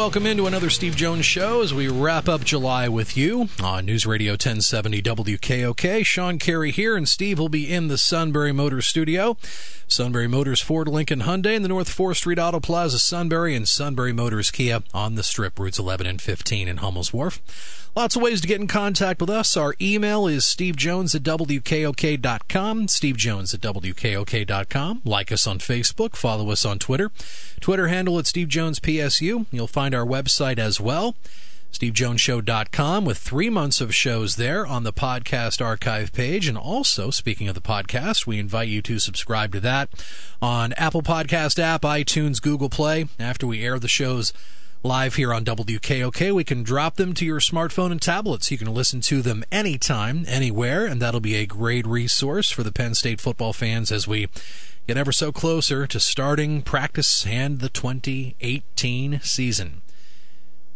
Welcome into another Steve Jones show as we wrap up July with you on News Radio 1070 WKOK. Sean Carey here, and Steve will be in the Sunbury Motor studio. Sunbury Motors, Ford, Lincoln, Hyundai, in the North 4th Street Auto Plaza, Sunbury, and Sunbury Motors Kia on the strip, routes 11 and 15 in Hummel's Wharf. Lots of ways to get in contact with us. Our email is stevejones at wkok.com, stevejones at wkok.com. Like us on Facebook, follow us on Twitter. Twitter handle at stevejonespsu. You'll find our website as well stevejonesshow.com with three months of shows there on the podcast archive page. And also, speaking of the podcast, we invite you to subscribe to that on Apple Podcast app, iTunes, Google Play. After we air the shows live here on WKOK, we can drop them to your smartphone and tablets. You can listen to them anytime, anywhere, and that'll be a great resource for the Penn State football fans as we get ever so closer to starting practice and the 2018 season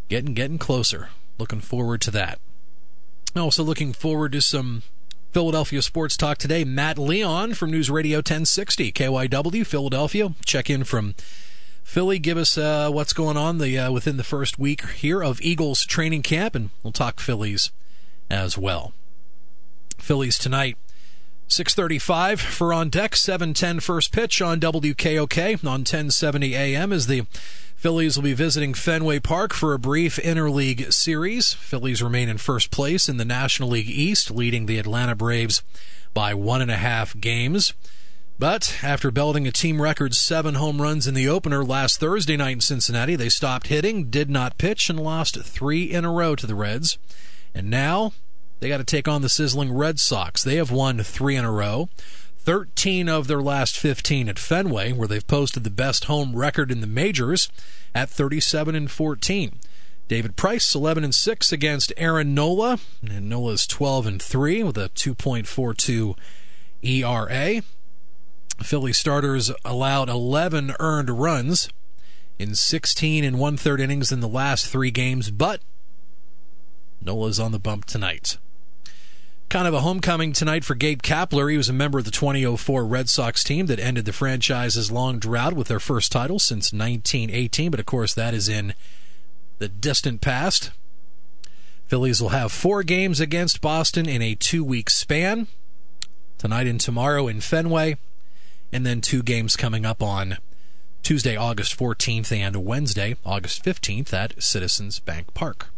getting getting closer. Looking forward to that. Also looking forward to some Philadelphia sports talk today. Matt Leon from News Radio 1060 KYW Philadelphia. Check in from Philly. Give us uh, what's going on the uh, within the first week here of Eagles training camp, and we'll talk Phillies as well. Phillies tonight. 635 for on deck 710 first pitch on WKOK on 1070 AM is the Phillies will be visiting Fenway Park for a brief interleague series. Phillies remain in first place in the National League East, leading the Atlanta Braves by one and a half games. But after belting a team record seven home runs in the opener last Thursday night in Cincinnati, they stopped hitting, did not pitch, and lost three in a row to the Reds. And now they got to take on the sizzling Red Sox. They have won three in a row. 13 of their last 15 at Fenway, where they've posted the best home record in the majors at 37 and 14. David Price 11 and 6 against Aaron Nola, and Nola's 12 and 3 with a 2.42 ERA. Philly starters allowed 11 earned runs in 16 and one third innings in the last three games, but Nola's on the bump tonight. Kind of a homecoming tonight for Gabe Kapler. He was a member of the 2004 Red Sox team that ended the franchise's long drought with their first title since 1918, but of course that is in the distant past. Phillies will have four games against Boston in a two week span tonight and tomorrow in Fenway, and then two games coming up on Tuesday, August 14th, and Wednesday, August 15th at Citizens Bank Park.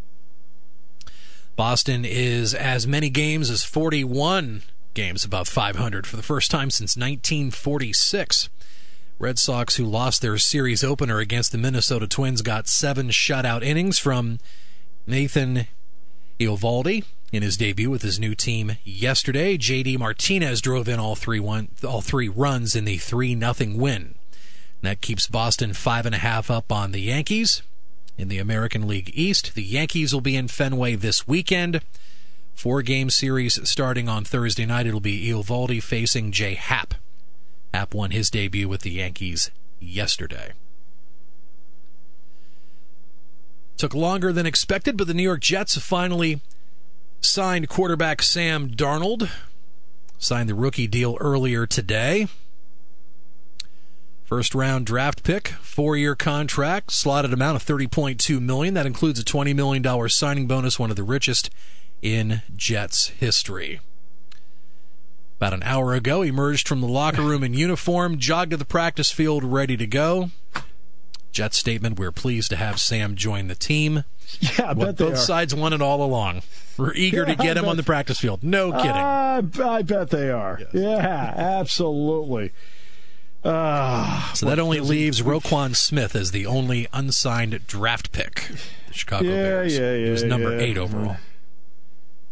Boston is as many games as 41 games above 500 for the first time since 1946. Red Sox, who lost their series opener against the Minnesota Twins, got seven shutout innings from Nathan Eovaldi in his debut with his new team yesterday. JD Martinez drove in all three one, all three runs in the three nothing win. that keeps Boston five and a half up on the Yankees in the American League East. The Yankees will be in Fenway this weekend. Four game series starting on Thursday night. It'll be Eovaldi facing Jay Happ. Happ won his debut with the Yankees yesterday. Took longer than expected, but the New York Jets finally signed quarterback Sam Darnold. Signed the rookie deal earlier today. First round draft pick, four year contract, slotted amount of thirty point two million. That includes a twenty million dollar signing bonus, one of the richest in Jets history. About an hour ago, emerged from the locker room in uniform, jogged to the practice field, ready to go. Jet statement: We're pleased to have Sam join the team. Yeah, I Well, bet both are. sides wanted all along. We're eager to get I him on the practice field. No kidding. I, I bet they are. Yeah, absolutely. Ah, so that only leaves Roquan Smith as the only unsigned draft pick. The Chicago Yeah, Bears. yeah, He was number yeah. eight overall.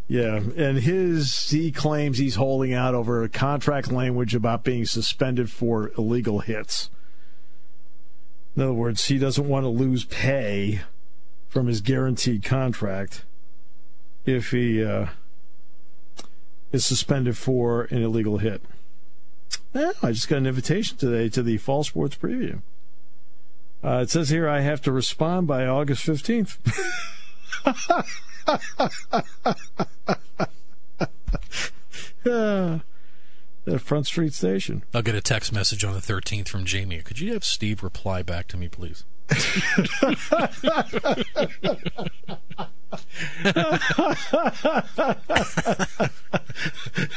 yeah, and his he claims he's holding out over a contract language about being suspended for illegal hits. In other words, he doesn't want to lose pay from his guaranteed contract if he uh, is suspended for an illegal hit. Yeah, I just got an invitation today to the Fall Sports Preview. Uh, it says here I have to respond by August 15th. Ah, at Front Street Station. I'll get a text message on the 13th from Jamie. Could you have Steve reply back to me, please?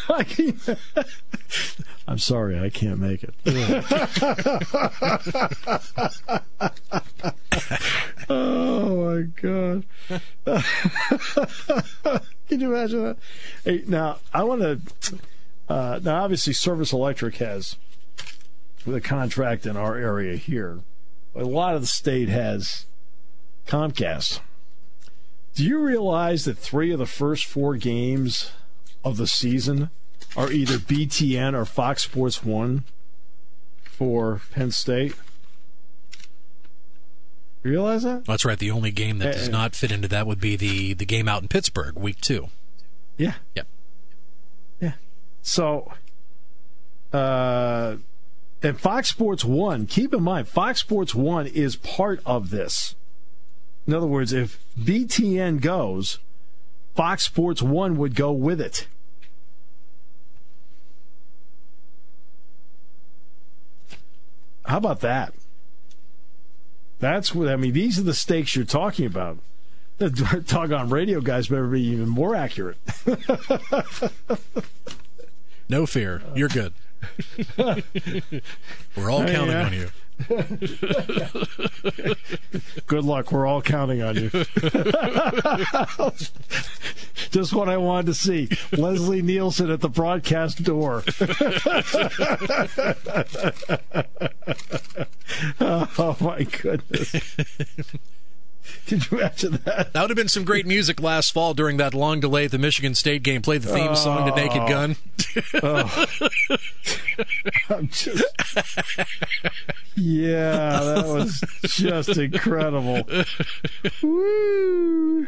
I I'm sorry, I can't make it. oh my god! Can you imagine that? Hey, now I want to. Uh, now, obviously, Service Electric has the contract in our area here. A lot of the state has Comcast. Do you realize that three of the first four games of the season are either BTN or Fox Sports 1 for Penn State? You realize that? That's right. The only game that does Uh, not fit into that would be the, the game out in Pittsburgh, week two. Yeah. Yep. Yeah. So, uh, and Fox Sports 1, keep in mind, Fox Sports 1 is part of this. In other words, if BTN goes, Fox Sports 1 would go with it. How about that? That's what I mean. These are the stakes you're talking about. The on radio guys better be even more accurate. No fear. You're good. We're all Hey, counting yeah. on you. Good luck. We're all counting on you. Just what I wanted to see. Leslie Nielsen at the broadcast door. oh, my goodness. Could you imagine that? That would have been some great music last fall during that long delay at the Michigan State game. Played the theme song to Naked Oh. Gun. Oh. I'm just. Yeah, that was just incredible. Woo!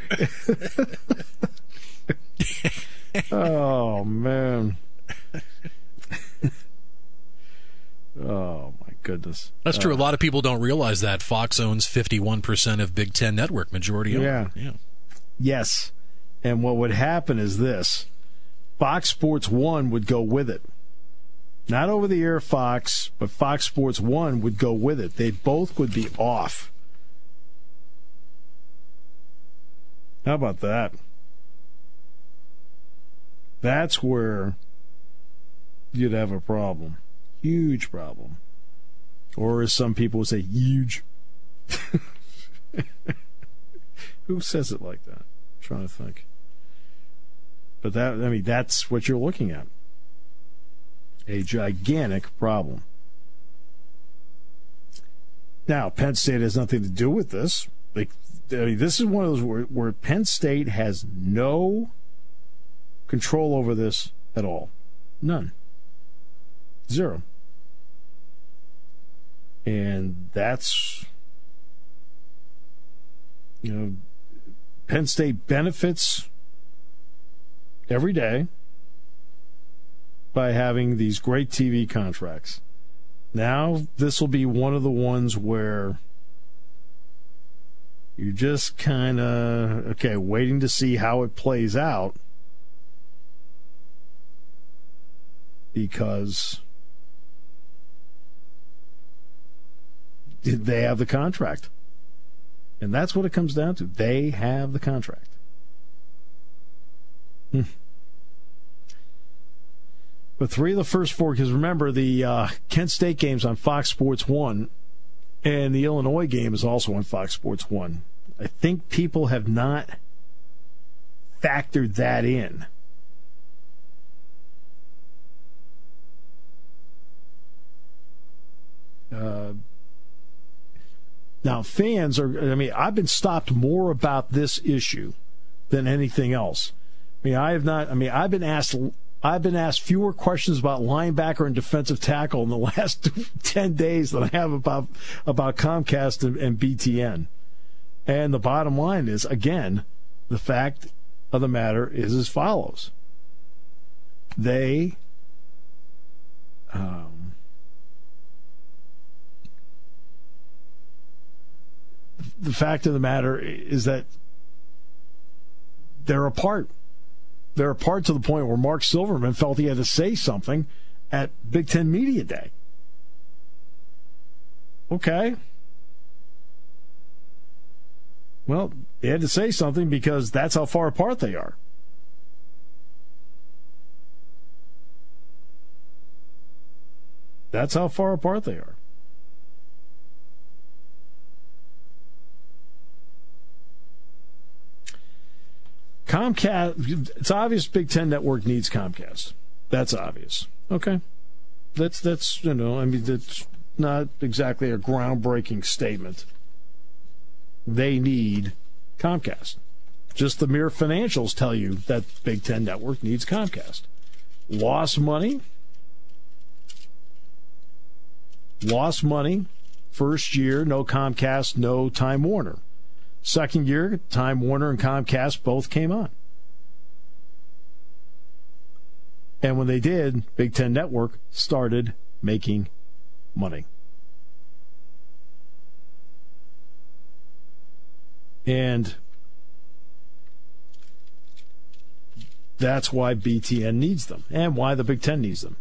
oh man. oh goodness. That's true. A uh, lot of people don't realize that Fox owns 51% of Big Ten Network, majority owner. Yeah. yeah. Yes. And what would happen is this Fox Sports 1 would go with it. Not over the air Fox, but Fox Sports 1 would go with it. They both would be off. How about that? That's where you'd have a problem. Huge problem. Or as some people would say, huge. Who says it like that? I'm trying to think. But that, I mean, that's what you're looking at. A gigantic problem. Now, Penn State has nothing to do with this. Like, I mean, this is one of those where, where Penn State has no control over this at all. None. Zero. And that's, you know, Penn State benefits every day by having these great TV contracts. Now, this will be one of the ones where you're just kind of, okay, waiting to see how it plays out because they have the contract. And that's what it comes down to. They have the contract. Hmm. But three of the first four, because remember the uh, Kent State game's on Fox Sports One, and the Illinois game is also on Fox Sports One. I think people have not factored that in. Uh, now, fans are, I mean, I've been stopped more about this issue than anything else. I mean, I have not, I mean, I've been asked, I've been asked fewer questions about linebacker and defensive tackle in the last 10 days than I have about, about Comcast and, and BTN. And the bottom line is, again, the fact of the matter is as follows. They, um, the fact of the matter is that they're apart. They're apart to the point where Mark Silverman felt he had to say something at Big Ten Media Day. Okay. Well, they had to say something because that's how far apart they are. That's how far apart they are. Comcast, it's obvious Big Ten Network needs Comcast. That's obvious. Okay. That's, that's, you know, I mean, that's not exactly a groundbreaking statement. They need Comcast. Just the mere financials tell you that Big Ten Network needs Comcast. Lost money. Lost money. First year, no Comcast, no Time Warner. Second year, Time Warner and Comcast both came on. And when they did, Big Ten Network started making money. And that's why BTN needs them and why the Big Ten needs them.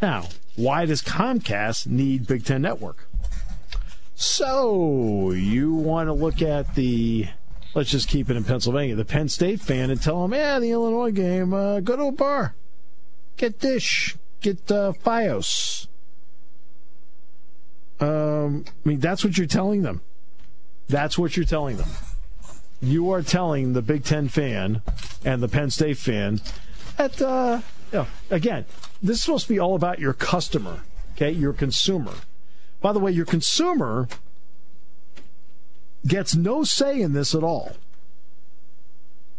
Now, why does Comcast need Big Ten Network? So, you want to look at the, let's just keep it in Pennsylvania, the Penn State fan and tell them, yeah, the Illinois game, uh, go to a bar, get Dish, get uh, Fios. Um, I mean, that's what you're telling them. That's what you're telling them. You are telling the Big Ten fan and the Penn State fan that, uh, you know, again, this is supposed to be all about your customer, okay, your consumer. By the way, your consumer gets no say in this at all.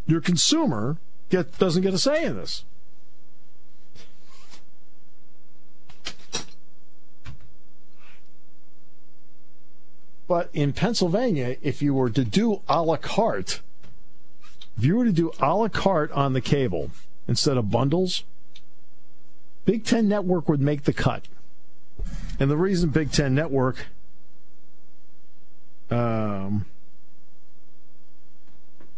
Your consumer get, doesn't get a say in this. But in Pennsylvania, if you were to do a la carte, if you were to do a la carte on the cable instead of bundles, Big Ten Network would make the cut. And the reason Big Ten Network um,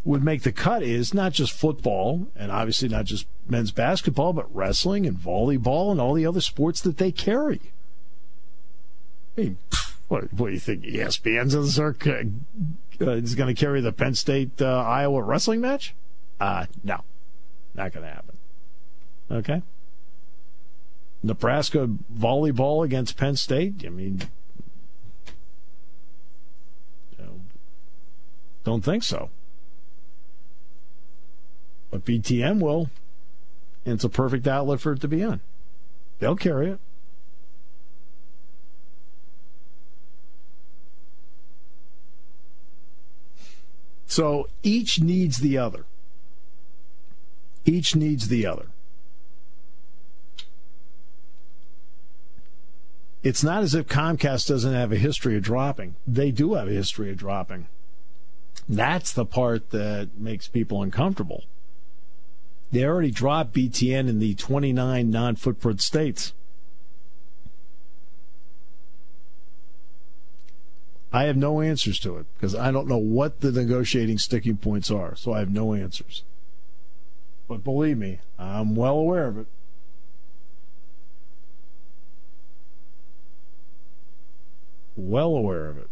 would make the cut is not just football, and obviously not just men's basketball, but wrestling and volleyball and all the other sports that they carry. I mean, what, what do you think? ESPN's is, uh, going to carry the Penn State uh, Iowa wrestling match? Uh, no, not going to happen. Okay. Nebraska volleyball against Penn State. I mean, don't think so. But BTN will, and it's a perfect outlet for it to be on. They'll carry it. So each needs the other. Each needs the other. It's not as if Comcast doesn't have a history of dropping. They do have a history of dropping. That's the part that makes people uncomfortable. They already dropped BTN in the 29 non footprint states. I have no answers to it because I don't know what the negotiating sticking points are, so I have no answers. But believe me, I'm well aware of it. Well aware of it.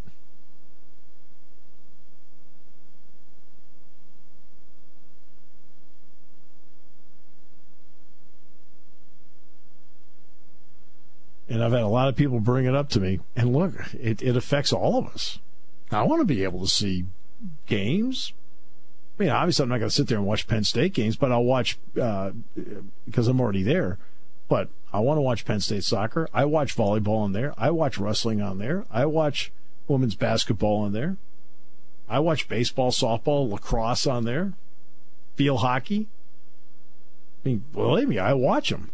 and I've had a lot of people bring it up to me. And look, it, it affects all of us. I want to be able to see games. I mean, obviously, I'm not going to sit there and watch Penn State games, but I'll watch uh, because I'm already there. But I want to watch Penn State soccer. I watch volleyball on there. I watch wrestling on there. I watch women's basketball on there. I watch baseball, softball, lacrosse on there. Field hockey. I mean, believe me, I watch them.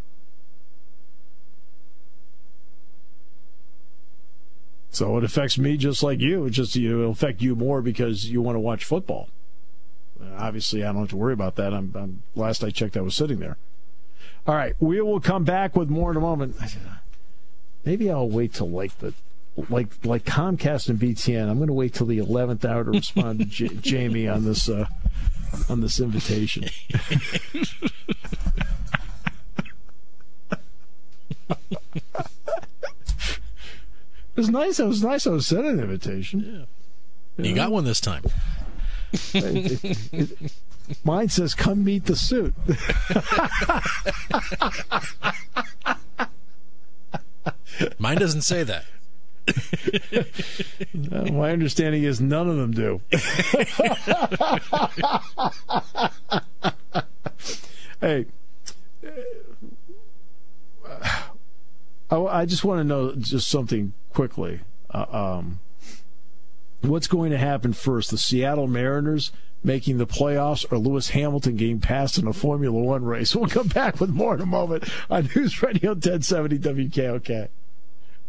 So it affects me just like you. It just you know, it'll affect you more because you want to watch football. Obviously, I don't have to worry about that. I'm, I'm last I checked, I was sitting there. All right, we will come back with more in a moment. Maybe I'll wait till like the like like Comcast and BTN. I'm going to wait till the 11th hour to respond to J- Jamie on this uh, on this invitation. It was nice. It was nice. I was sent an invitation. Yeah. You got one this time. It- it- it- mine says, "Come meet the suit." Mine doesn't say that. My understanding is none of them do. hey, uh, I, I just want to know just something quickly. Uh, um, what's going to happen first? The Seattle Mariners making the playoffs or Lewis Hamilton getting passed in a Formula One race? We'll come back with more in a moment on News Radio 1070 WKOK.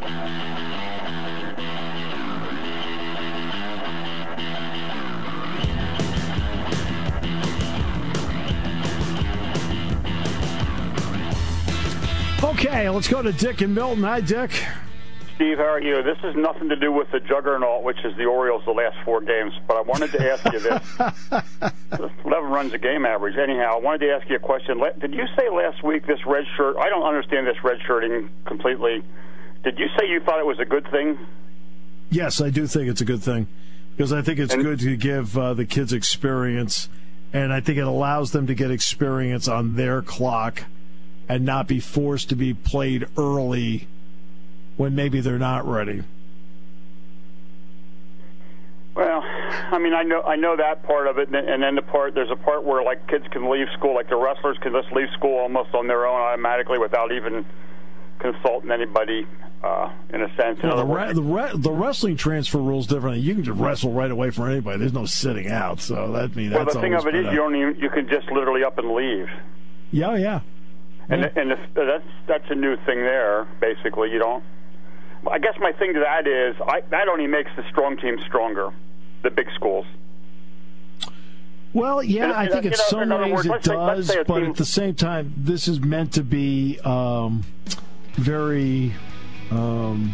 Okay, let's go to Dick and Milton. Hi, Dick. Steve, how are you? This has nothing to do with the juggernaut, which is the Orioles, the last four games. But I wanted to ask you this: eleven runs a game average. Anyhow, I wanted to ask you a question. Did you say last week this red shirt? I don't understand this red shirting completely. Did you say you thought it was a good thing? Yes, I do think it's a good thing because I think it's And- good to give uh, the kids experience, and I think it allows them to get experience on their clock and not be forced to be played early when maybe they're not ready. Well, I mean, I know I know that part of it, and and then the part there's a part where like kids can leave school, like the wrestlers can just leave school almost on their own automatically without even consulting anybody. Uh, in a sense, in You know, other the, the, the wrestling transfer rules different. You can just wrestle right away from anybody. There's no sitting out. So that mean well, that's the thing of it is, you don't even, you can just literally up and leave. yeah, yeah. And and if, that's that's a new thing there. Basically, you don't. I guess my thing to that is I, that only makes the strong teams stronger, the big schools. Well, yeah, And- I think in know, some ways words, it let's say- let's does, say but at the same time, this is meant to be um, very um,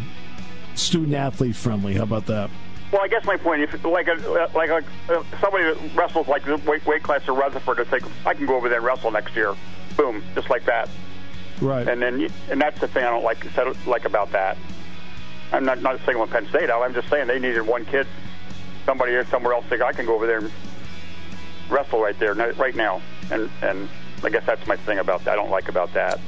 student athlete friendly. How about that? Well, I guess my point, if like a like a uh, somebody that wrestles like the weight, weight class of Retherford, to think I can go over there and wrestle next year, boom, just like that. Right. And then and that's the thing I don't like said- like about that. I'm not not saying with Penn State out. I'm just saying they needed one kid, somebody or somewhere else. Think I can go over there and wrestle right there right now. And and I guess that's my thing about that. I don't like about that.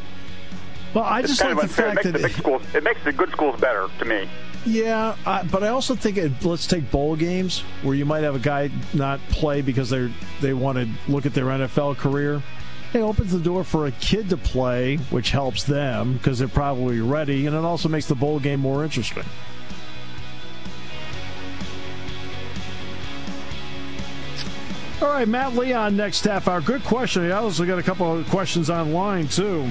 Well, I It's just kind like of the unfair. It fact makes that the big schools. It makes the good schools better to me. Yeah, I, but I also think it, let's take bowl games where you might have a guy not play because they they want to look at their NFL career. It opens the door for a kid to play, which helps them because they're probably ready, and it also makes the bowl game more interesting. All right, Matt Leon next half hour. Good question. I also got a couple of questions online too.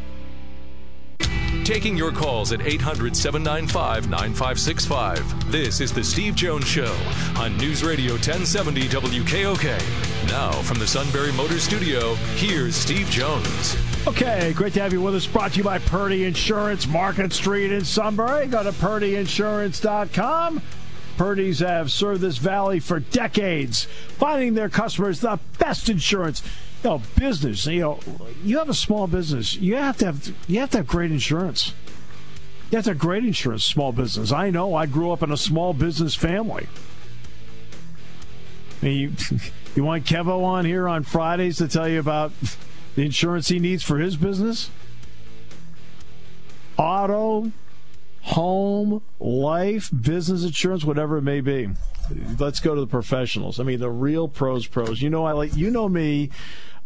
Taking your calls at 800 795 9565. This is The Steve Jones Show on News Radio 1070 WKOK. Now, from the Sunbury Motor Studio, here's Steve Jones. Okay, great to have you with us. Brought to you by Purdy Insurance, Market Street in Sunbury. Go to purdyinsurance.com. Purdy's have served this valley for decades, finding their customers the best insurance know, business. You know, you have a small business. You have to have you have to have great insurance. You have to have great insurance. Small business. I know. I grew up in a small business family. I mean, you, you want Kevo on here on Fridays to tell you about the insurance he needs for his business? Auto, home, life, business insurance, whatever it may be. Let's go to the professionals. I mean, the real pros, pros. You know, I like you know me.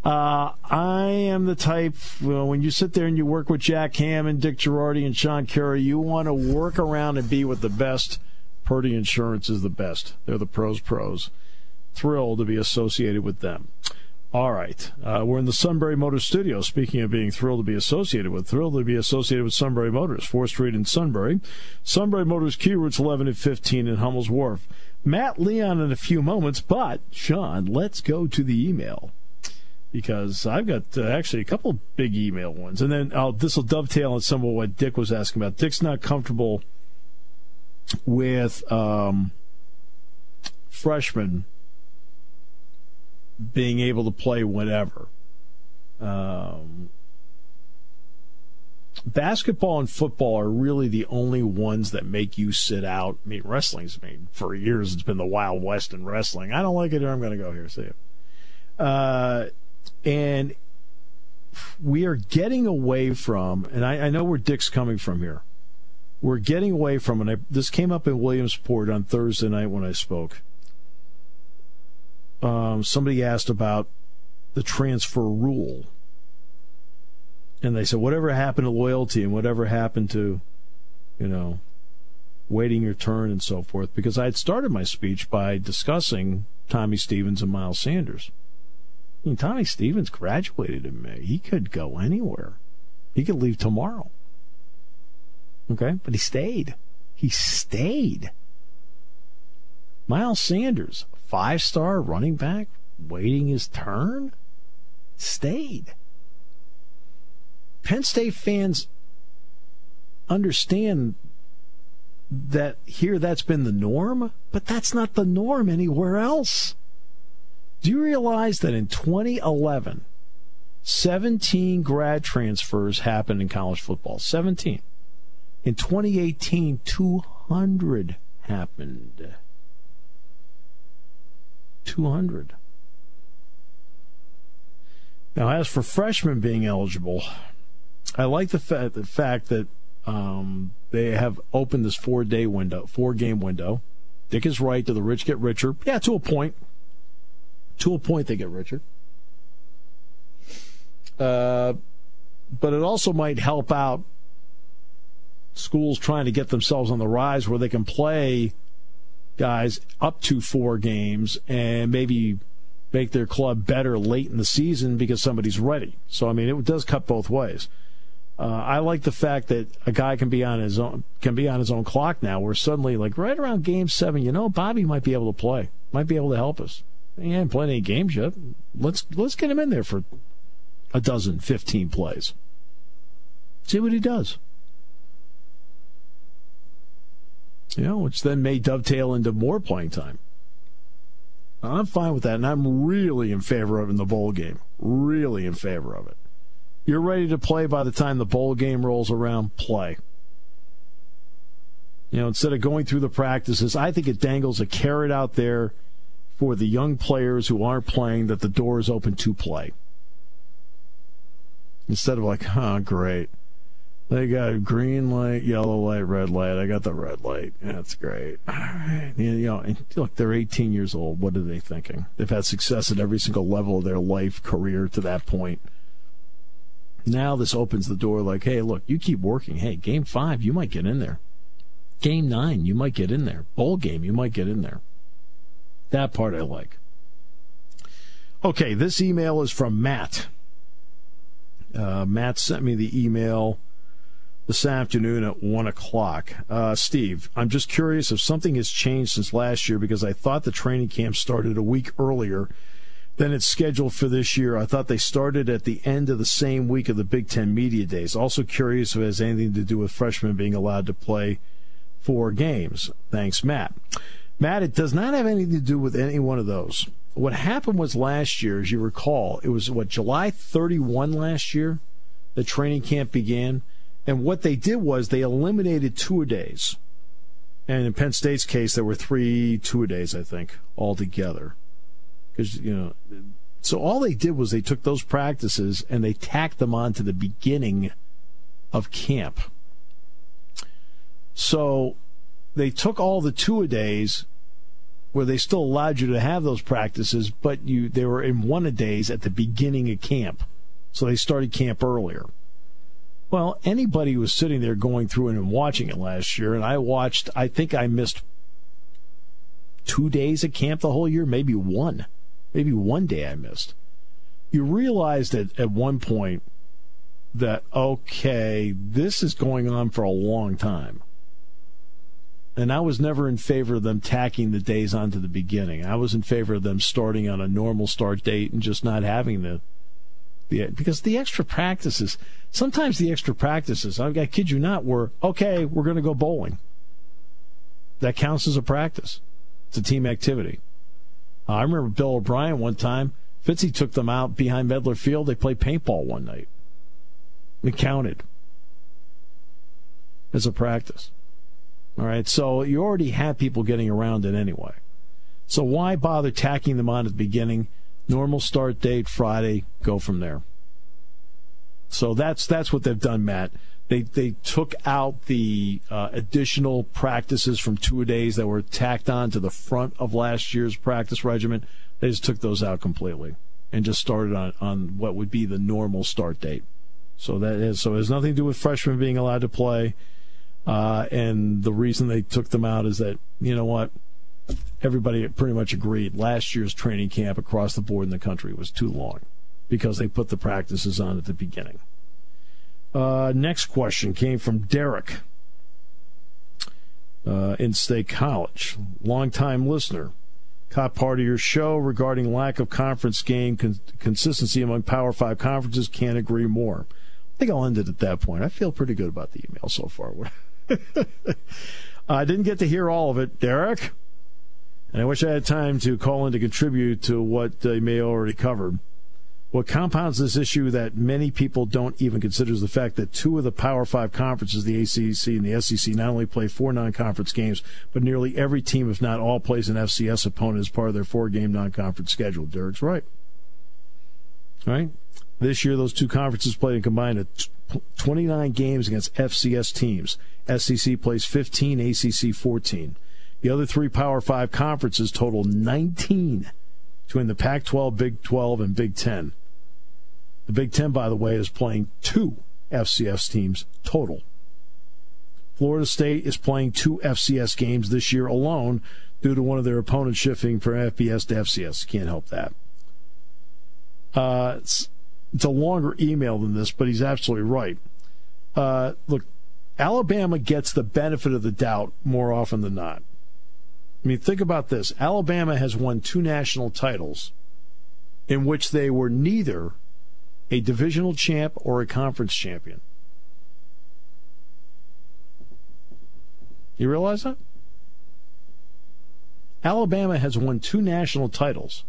Uh, I am the type well, when you sit there and you work with Jack Hammond, Dick Girardi, and Sean Carey, you want to work around and be with the best. Purdy Insurance is the best. They're the pros, pros. Thrilled to be associated with them. All right. Uh, we're in the Sunbury Motors studio. Speaking of being thrilled to be associated with, thrilled to be associated with Sunbury Motors, 4th Street in Sunbury. Sunbury Motors, Kia routes 11 and 15 in Hummel's Wharf. Matt Leon in a few moments, but Sean, let's go to the email because I've got uh, actually a couple big email ones, and then this will dovetail on some of what Dick was asking about. Dick's not comfortable with um, freshmen being able to play whatever. Um, basketball and football are really the only ones that make you sit out. I mean, wrestling's I mean, for years it's been the Wild West in wrestling. I don't like it here. I'm going to go here. See it. Uh, and we are getting away from, and I, I, know where Dick's coming from here. We're getting away from, and I, this came up in Williamsport on Thursday night when I spoke. Um, somebody asked about the transfer rule. And they said, whatever happened to loyalty and whatever happened to, you know, waiting your turn and so forth, because I had started my speech by discussing Tommy Stevens and Miles Sanders. Mean, Tommy Stevens graduated in May. He could go anywhere. He could leave tomorrow. Okay, but he stayed. He stayed. Miles Sanders, five star running back, waiting his turn, stayed. Penn State fans understand that here that's been the norm, but that's not the norm anywhere else. Do you realize that in 2011, 17 grad transfers happened in college football? 17. In 2018, 200 happened. 200. Now, as for freshmen being eligible, I like the, fa- the fact that um, they have opened this four day window, four game window. Dick is right. Do the rich get richer? Yeah, to a point. To a point, they get richer. Uh, but it also might help out schools trying to get themselves on the rise where they can play guys up to four games and maybe make their club better late in the season because somebody's ready. So I mean, it does cut both ways. Uh, I like the fact that a guy can be on his own can be on his own clock now. Where suddenly, like right around game seven, you know, Bobby might be able to play, might be able to help us. He hasn't played any games yet. Let's let's get him in there for a dozen, fifteen plays. See what he does. You know, which then may dovetail into more playing time. I'm fine with that, and I'm really in favor of it in the bowl game. Really in favor of it. You're ready to play by the time the bowl game rolls around, play. You know, instead of going through the practices, I think it dangles a carrot out there for the young players who aren't playing that the door is open to play. Instead of like, huh, great. They got green light, yellow light, red light. I got the red light. That's great. All right. You know, look, they're 18 years old. What are they thinking? They've had success at every single level of their life, career to that point. Now this opens the door like, hey, look, you keep working. Hey, game five, you might get in there. Game nine, you might get in there. Bowl game, you might get in there. That part I like. Okay, this email is from Matt. Uh, Matt sent me the email this afternoon at 1 o'clock. Uh, Steve, I'm just curious if something has changed since last year because I thought the training camp started a week earlier than it's scheduled for this year. I thought they started at the end of the same week of the Big Ten Media Days. Also curious if it has anything to do with freshmen being allowed to play four games. Thanks, Matt. Matt, it does not have anything to do with any one of those. What happened was last year, as you recall, it was what July 31 last year, the training camp began. And what they did was they eliminated two a days. And in Penn State's case, there were three two a days, I think, altogether. Because, you know, so all they did was they took those practices and they tacked them on to the beginning of camp. So they took all the two a days where they still allowed you to have those practices, but you they were in one a days at the beginning of camp. So they started camp earlier. Well, anybody who was sitting there going through it and watching it last year, and I watched, I think I missed two days at camp the whole year, maybe one, maybe one day I missed. You realize that at one point that, okay, this is going on for a long time. And I was never in favor of them tacking the days onto the beginning. I was in favor of them starting on a normal start date and just not having the the because the extra practices sometimes the extra practices I, kid you not were okay we're going to go bowling. That counts as a practice. It's a team activity. I remember Bill O'Brien one time Fitzy took them out behind Medlar Field. They played paintball one night. It counted as a practice all right so you already have people getting around it anyway so why bother tacking them on at the beginning Normal start date Friday. Go from there. So that's that's what they've done, Matt. They they took out the uh, additional practices from two days that were tacked on to the front of last year's practice regiment. They just took those out completely and just started on on what would be the normal start date. So that is so it has nothing to do with freshmen being allowed to play. Uh, and the reason they took them out is that you know what everybody pretty much agreed last year's training camp across the board in the country was too long because they put the practices on at the beginning. Uh, next question came from Derek uh, in State College, longtime listener. Caught part of your show regarding lack of conference game con- consistency among Power Five conferences. Can't agree more. I think I'll end it at that point. I feel pretty good about the email so far. I didn't get to hear all of it, Derek. And I wish I had time to call in to contribute to what they may already covered. What compounds this issue that many people don't even consider is the fact that two of the Power Five conferences, the ACC and the SEC, not only play four non conference games, but nearly every team, if not all, plays an FCS opponent as part of their four game non conference schedule. Derek's right. Right? This year, those two conferences played a combined 29 games against FCS teams. SEC plays 15, ACC 14. The other three Power Five conferences total 19 between the Pac 12, Big 12, and Big 10. The Big 10, by the way, is playing two FCS teams total. Florida State is playing two FCS games this year alone due to one of their opponents shifting from FBS to FCS. Can't help that. Uh, it's, a longer email than this, but he's absolutely right. Uh, look, Alabama gets the benefit of the doubt more often than not. I mean, think about this Alabama has won two national titles in which they were neither a divisional champ or a conference champion. You realize that? Alabama has won two national titles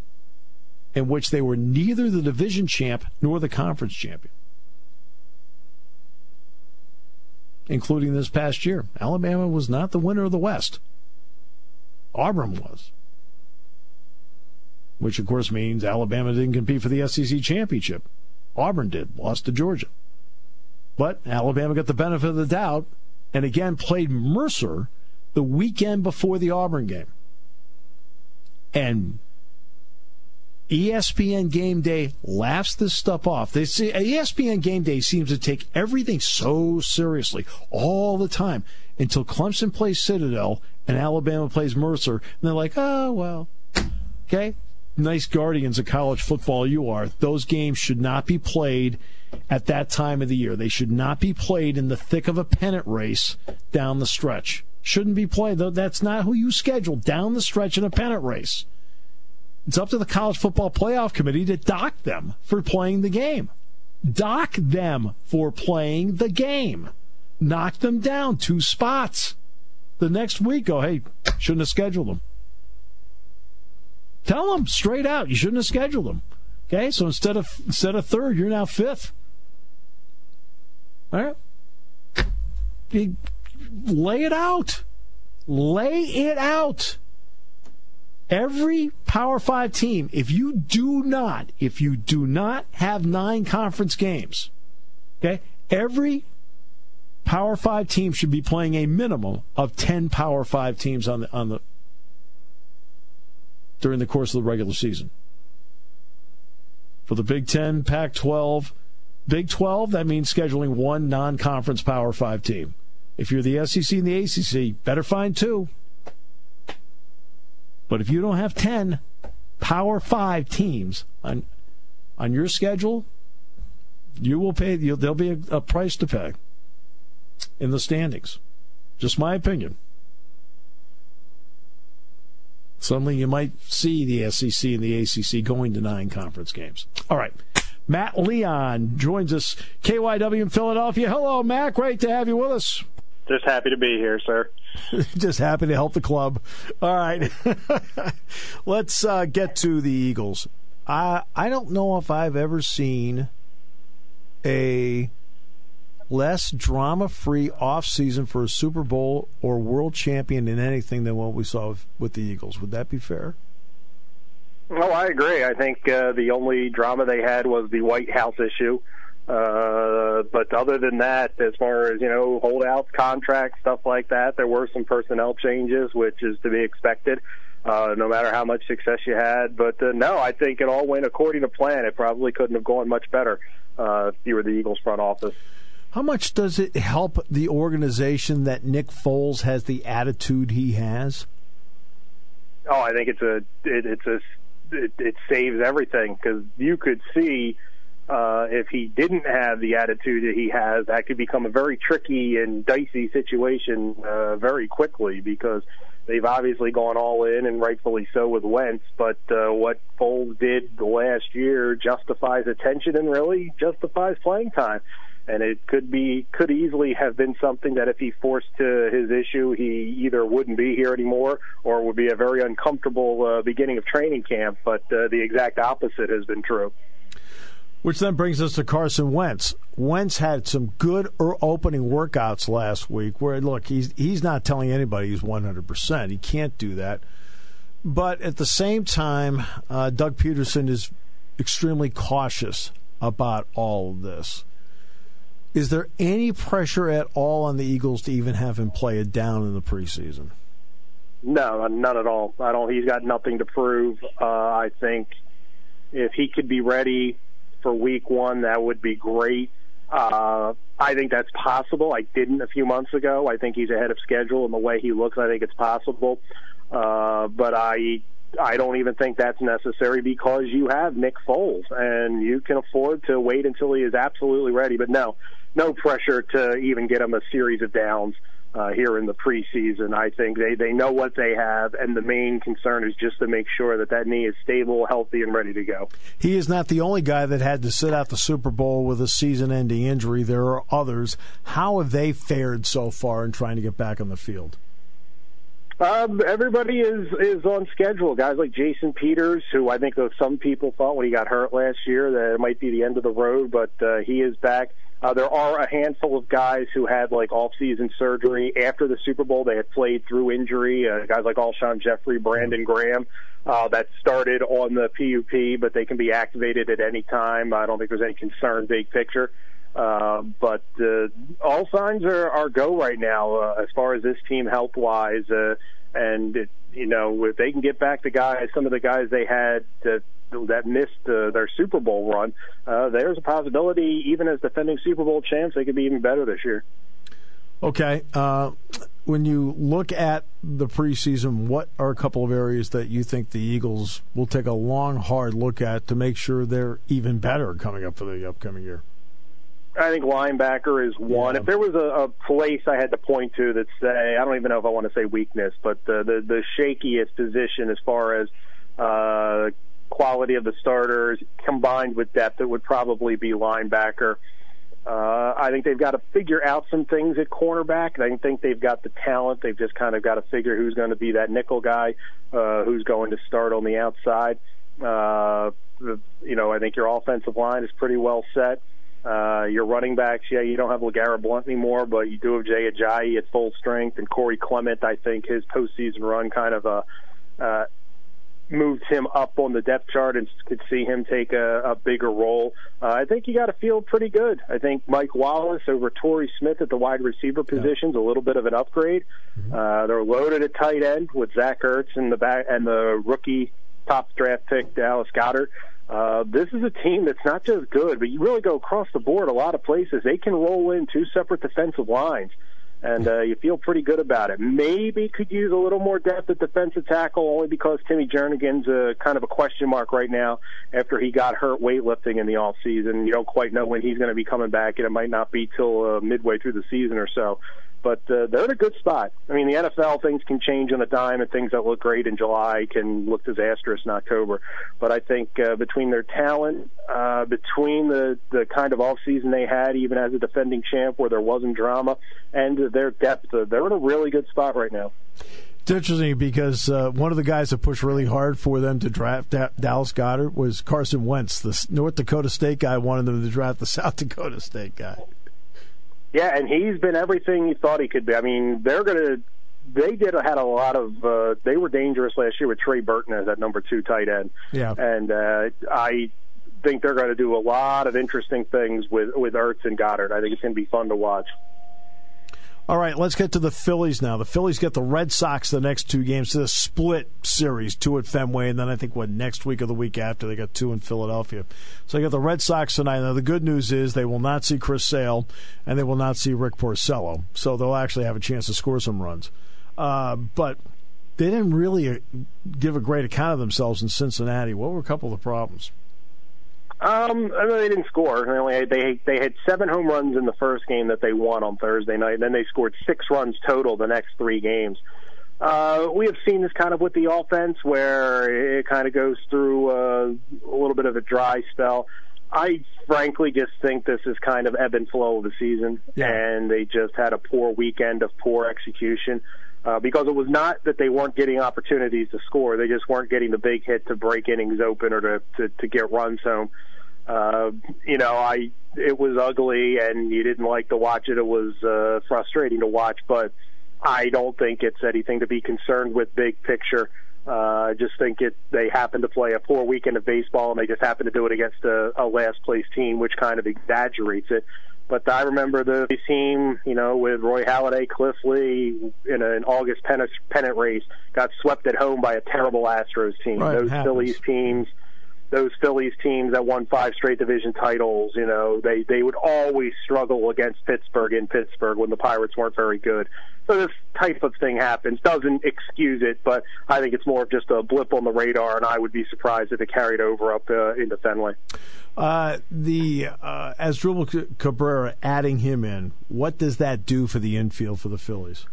in which they were neither the division champ nor the conference champion. Including this past year. Alabama was not the winner of the West. Auburn was. Which, of course, means Alabama didn't compete for the SEC championship. Auburn did, lost to Georgia. But Alabama got the benefit of the doubt and again played Mercer the weekend before the Auburn game. And ESPN Game Day laughs this stuff off. They see ESPN Game Day seems to take everything so seriously all the time until Clemson plays Citadel and Alabama plays Mercer, and they're like, oh well, okay, nice guardians of college football you are. Those games should not be played at that time of the year. They should not be played in the thick of a pennant race down the stretch. Shouldn't be played. That's not who you schedule down the stretch in a pennant race. It's up to the college football playoff committee to dock them for playing the game. Dock them for playing the game. Knock them down two spots. The next week, go, hey, shouldn't have scheduled them. Tell them straight out, you shouldn't have scheduled them. Okay, so instead of instead of third, you're now fifth. All right, lay it out, lay it out. Every Power Five team, if you do not, if you do not have nine conference games, okay, every Power Five team should be playing a minimum of ten Power Five teams on the on the during the course of the regular season for the Big Ten, Pac 12. Big 12, that means scheduling one non conference Power 5 team. If you're the SEC and the ACC, better find two. But if you don't have 10 Power 5 teams on, on your schedule, you will pay, there'll be a, a price to pay in the standings. Just my opinion. Suddenly you might see the SEC and the ACC going to nine conference games. All right. Matt Leon joins us, KYW in Philadelphia. Hello, Matt. Great to have you with us. Just happy to be here, sir. Just happy to help the club. All right. Let's uh, get to the Eagles. I I don't know if I've ever seen a less drama free offseason for a Super Bowl or world champion in anything than what we saw with the Eagles. Would that be fair? No, I agree. I think uh, the only drama they had was the White House issue. Uh, but other than that, as far as, you know, holdouts, contracts, stuff like that, there were some personnel changes, which is to be expected. Uh, no matter how much success you had. But uh, no, I think it all went according to plan. It probably couldn't have gone much better uh, if you were the Eagles front office. How much does it help the organization that Nick Foles has the attitude he has? Oh, I think it's a it, it's a it, it saves everything because you could see uh, if he didn't have the attitude that he has, that could become a very tricky and dicey situation uh, very quickly because they've obviously gone all in and rightfully so with Wentz. But uh, what Foles did last year justifies attention and really justifies playing time and it could be could easily have been something that if he forced to his issue, he either wouldn't be here anymore or would be a very uncomfortable uh, beginning of training camp. But uh, the exact opposite has been true. Which then brings us to Carson Wentz. Wentz had some good opening workouts last week. Where look, he's he's not telling anybody he's one hundred percent. He can't do that. But at the same time, uh, Doug Pederson is extremely cautious about all of this. Is there any pressure at all on the Eagles to even have him play it down in the preseason? No, none at all. I don't. He's got nothing to prove. Uh, I think if he could be ready for Week One, that would be great. Uh, I think that's possible. I didn't a few months ago. I think he's ahead of schedule, and the way he looks, I think it's possible. Uh, but I I don't even think that's necessary because you have Nick Foles and you can afford to wait until he is absolutely ready. But no, no pressure to even get him a series of downs uh, here in the preseason. I think they they know what they have, and the main concern is just to make sure that that knee is stable, healthy, and ready to go. He is not the only guy that had to sit out the Super Bowl with a season-ending injury. There are others. How have they fared so far in trying to get back on the field? Um, everybody is is on schedule. Guys like Jason Peters, who I think some people thought when he got hurt last year that it might be the end of the road, but uh, he is back. Uh, there are a handful of guys who had like off-season surgery after the Super Bowl. They had played through injury. Uh, guys like Alshon Jeffery, Brandon Graham, uh, that started on the PUP, but they can be activated at any time. I don't think there's any concern, big picture. Uh, but uh, all signs are, are go right now uh, as far as this team health wise. Uh, and it, you know, if they can get back the guys, some of the guys they had that missed uh, their Super Bowl run, uh, there's a possibility, even as defending Super Bowl champs, they could be even better this year. Okay. Uh, when you look at the preseason, what are a couple of areas that you think the Eagles will take a long, hard look at to make sure they're even better coming up for the upcoming year? I think linebacker is one. Yeah. If there was a, a place I had to point to that say, I don't even know if I want to say weakness, but the the, the shakiest position as far as uh, quality of the starters combined with depth, it would probably be linebacker. Uh, I think they've got to figure out some things at cornerback. I think they've got the talent. They've just kind of got to figure who's going to be that nickel guy, uh, who's going to start on the outside. Uh, you know, I think your offensive line is pretty well set. Uh, your running backs, yeah, you don't have LeGarrette Blunt anymore, but you do have Jay Ajayi at full strength, and Corey Clement. I think his postseason run kind of uh, uh, moved him up on the depth chart, and could see him take a, a bigger role. Uh, I think you got to feel pretty good. I think Mike Wallace over Torrey Smith at the wide receiver position is yeah. a little bit of an upgrade. Mm-hmm. Uh, they're loaded at tight end with Zach Ertz and the back and the rookie top draft pick Dallas Goedert. Uh, this is a team that's not just good, but you really go across the board a lot of places. They can roll in two separate defensive lines, and uh, you feel pretty good about it. Maybe could use a little more depth at defensive tackle, only because Timmy Jernigan's a, kind of a question mark right now after he got hurt weightlifting in the off season. You don't quite know when he's going to be coming back, and it might not be till uh, midway through the season or so but uh, they're in a good spot. I mean, the NFL things can change on a dime, and things that look great in July can look disastrous in October. But I think uh, between their talent, uh, between the the kind of off season they had, even as a defending champ, where there wasn't drama, and their depth, uh, they're in a really good spot right now. It's interesting because uh, one of the guys that pushed really hard for them to draft da- Dallas Goedert was Carson Wentz. The North Dakota State guy wanted them to draft the South Dakota State guy. Yeah, and he's been everything you thought he could be. I mean, they're going to. They did had a lot of. Uh, they were dangerous last year with Trey Burton as that number two tight end. Yeah, and uh, I think they're going to do a lot of interesting things with with Ertz and Goedert. I think it's going to be fun to watch. All right, let's get to the Phillies now. The Phillies get the Red Sox the next two games the split series, two at Fenway, and then I think what next week or the week after they got two in Philadelphia. So they got the Red Sox tonight. Now the good news is they will not see Chris Sale and they will not see Rick Porcello, so they'll actually have a chance to score some runs. Uh, but they didn't really give a great account of themselves in Cincinnati. What were a couple of the problems? Um, I mean, they didn't score. They only had, they they had seven home runs in the first game that they won on Thursday night. And then they scored six runs total the next three games. Uh, we have seen this kind of with the offense where it kind of goes through uh, a little bit of a dry spell. I frankly just think this is kind of ebb and flow of the season, yeah. and they just had a poor weekend of poor execution. Uh, because it was not that they weren't getting opportunities to score; they just weren't getting the big hit to break innings open or to to, to get runs home. Uh, you know, I it was ugly, and you didn't like to watch it. It was uh, frustrating to watch, but I don't think it's anything to be concerned with big picture. Uh, I just think it they happened to play a poor weekend of baseball, and they just happened to do it against a, a last place team, which kind of exaggerates it. But I remember the team, you know, with Roy Halladay, Cliff Lee in an August pennant, pennant race, got swept at home by a terrible Astros team. Right, Those Phillies teams those Phillies teams that won five straight division titles, you know, they they would always struggle against Pittsburgh in Pittsburgh when the Pirates weren't very good. So this type of thing happens. Doesn't excuse it, but I think it's more of just a blip on the radar, and I would be surprised if it carried over up uh, into Fenway. Uh, the uh, Asdrubal Cabrera adding him in, what does that do for the infield for the Phillies?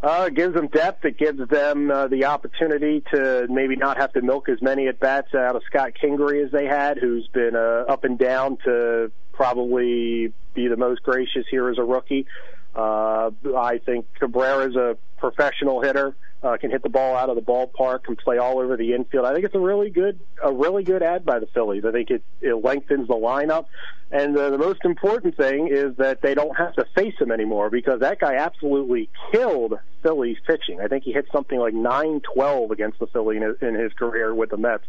Uh, it gives them depth. It gives them uh, the opportunity to maybe not have to milk as many at bats out of Scott Kingery as they had, who's been uh, up and down to probably be the most gracious here as a rookie. Uh, I think Cabrera's a professional hitter, uh, can hit the ball out of the ballpark, can play all over the infield. I think it's a really good, a really good add by the Phillies. I think it, it lengthens the lineup, and uh, the most important thing is that they don't have to face him anymore because that guy absolutely killed Phillies pitching. I think he hit something like 9-12 against the Philly in his, in his career with the Mets.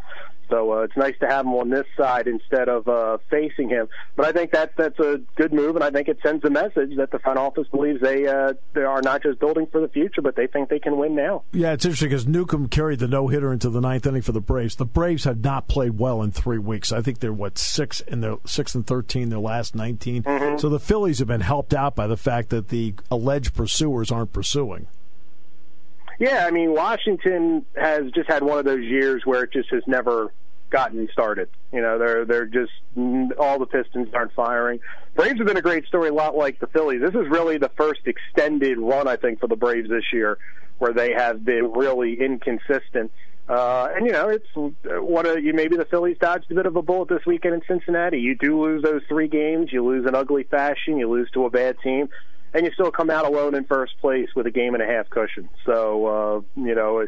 So uh, it's nice to have him on this side instead of uh, facing him. But I think that that's a good move, and I think it sends a message that the front office believes they uh, they are not just building for the future, but they think they can win now. Yeah, it's interesting because Newcomb carried the no hitter into the ninth inning for the Braves. The Braves have not played well in three weeks. I think they're what six in their six and thirteen, their last 19 mm-hmm. So the Phillies have been helped out by the fact that the alleged pursuers aren't pursuing. Yeah, I mean Washington has just had one of those years where it just has never gotten started. You know, they're they're just all the Pistons aren't firing. Braves have been a great story, a lot like the Phillies. This is really the first extended run I think for the Braves this year, where they have been really inconsistent. Uh, and you know, it's one of you. Maybe the Phillies dodged a bit of a bullet this weekend in Cincinnati. You do lose those three games. You lose in ugly fashion. You lose to a bad team and you still come out alone in first place with a game and a half cushion. So uh, you know,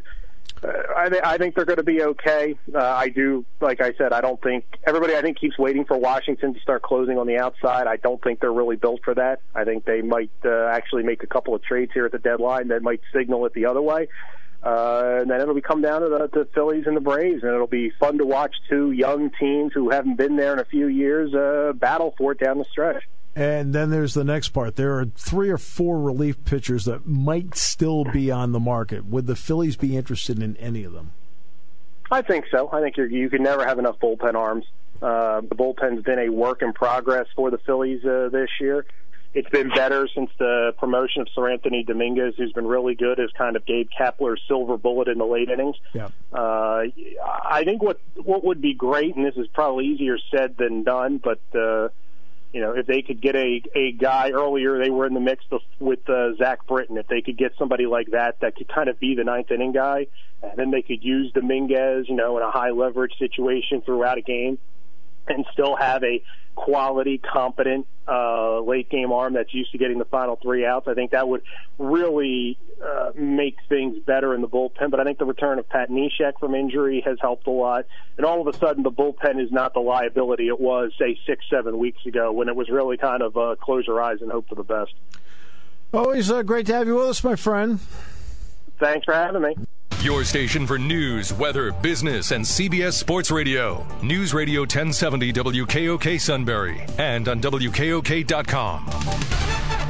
uh, I, th- I think they're going to be okay. Uh, I do, like I said, I don't think everybody. I think keeps waiting for Washington to start closing on the outside. I don't think they're really built for that. I think they might uh, actually make a couple of trades here at the deadline that might signal it the other way. Uh, and then it'll be come down to the, the Phillies and the Braves, and it'll be fun to watch two young teams who haven't been there in a few years uh, battle for it down the stretch. And then there's the next part. There are three or four relief pitchers that might still be on the market. Would the Phillies be interested in any of them? I think so. I think you can never have enough bullpen arms. Uh, the bullpen's been a work in progress for the Phillies uh, this year. It's been better since the promotion of Seranthony Dominguez, who's been really good as kind of Gabe Kapler's silver bullet in the late innings. Yeah. Uh, I think what what would be great, and this is probably easier said than done, but uh, you know, if they could get a a guy earlier, they were in the mix with uh, Zach Britton. If they could get somebody like that, that could kind of be the ninth inning guy, and then they could use Dominguez, you know, in a high leverage situation throughout a game, and still have a quality, competent uh, late game arm that's used to getting the final three outs. I think that would really uh, make things better in the bullpen. But I think the return of Pat Neshek from injury has helped a lot. And all of a sudden, the bullpen is not the liability it was, say, six, seven weeks ago when it was really kind of uh, close your eyes and hope for the best. Always uh, great to have you with us, my friend. Thanks for having me. Your station for news, weather, business, and CBS Sports Radio. News Radio 1070 WKOK Sunbury and on WKOK.com.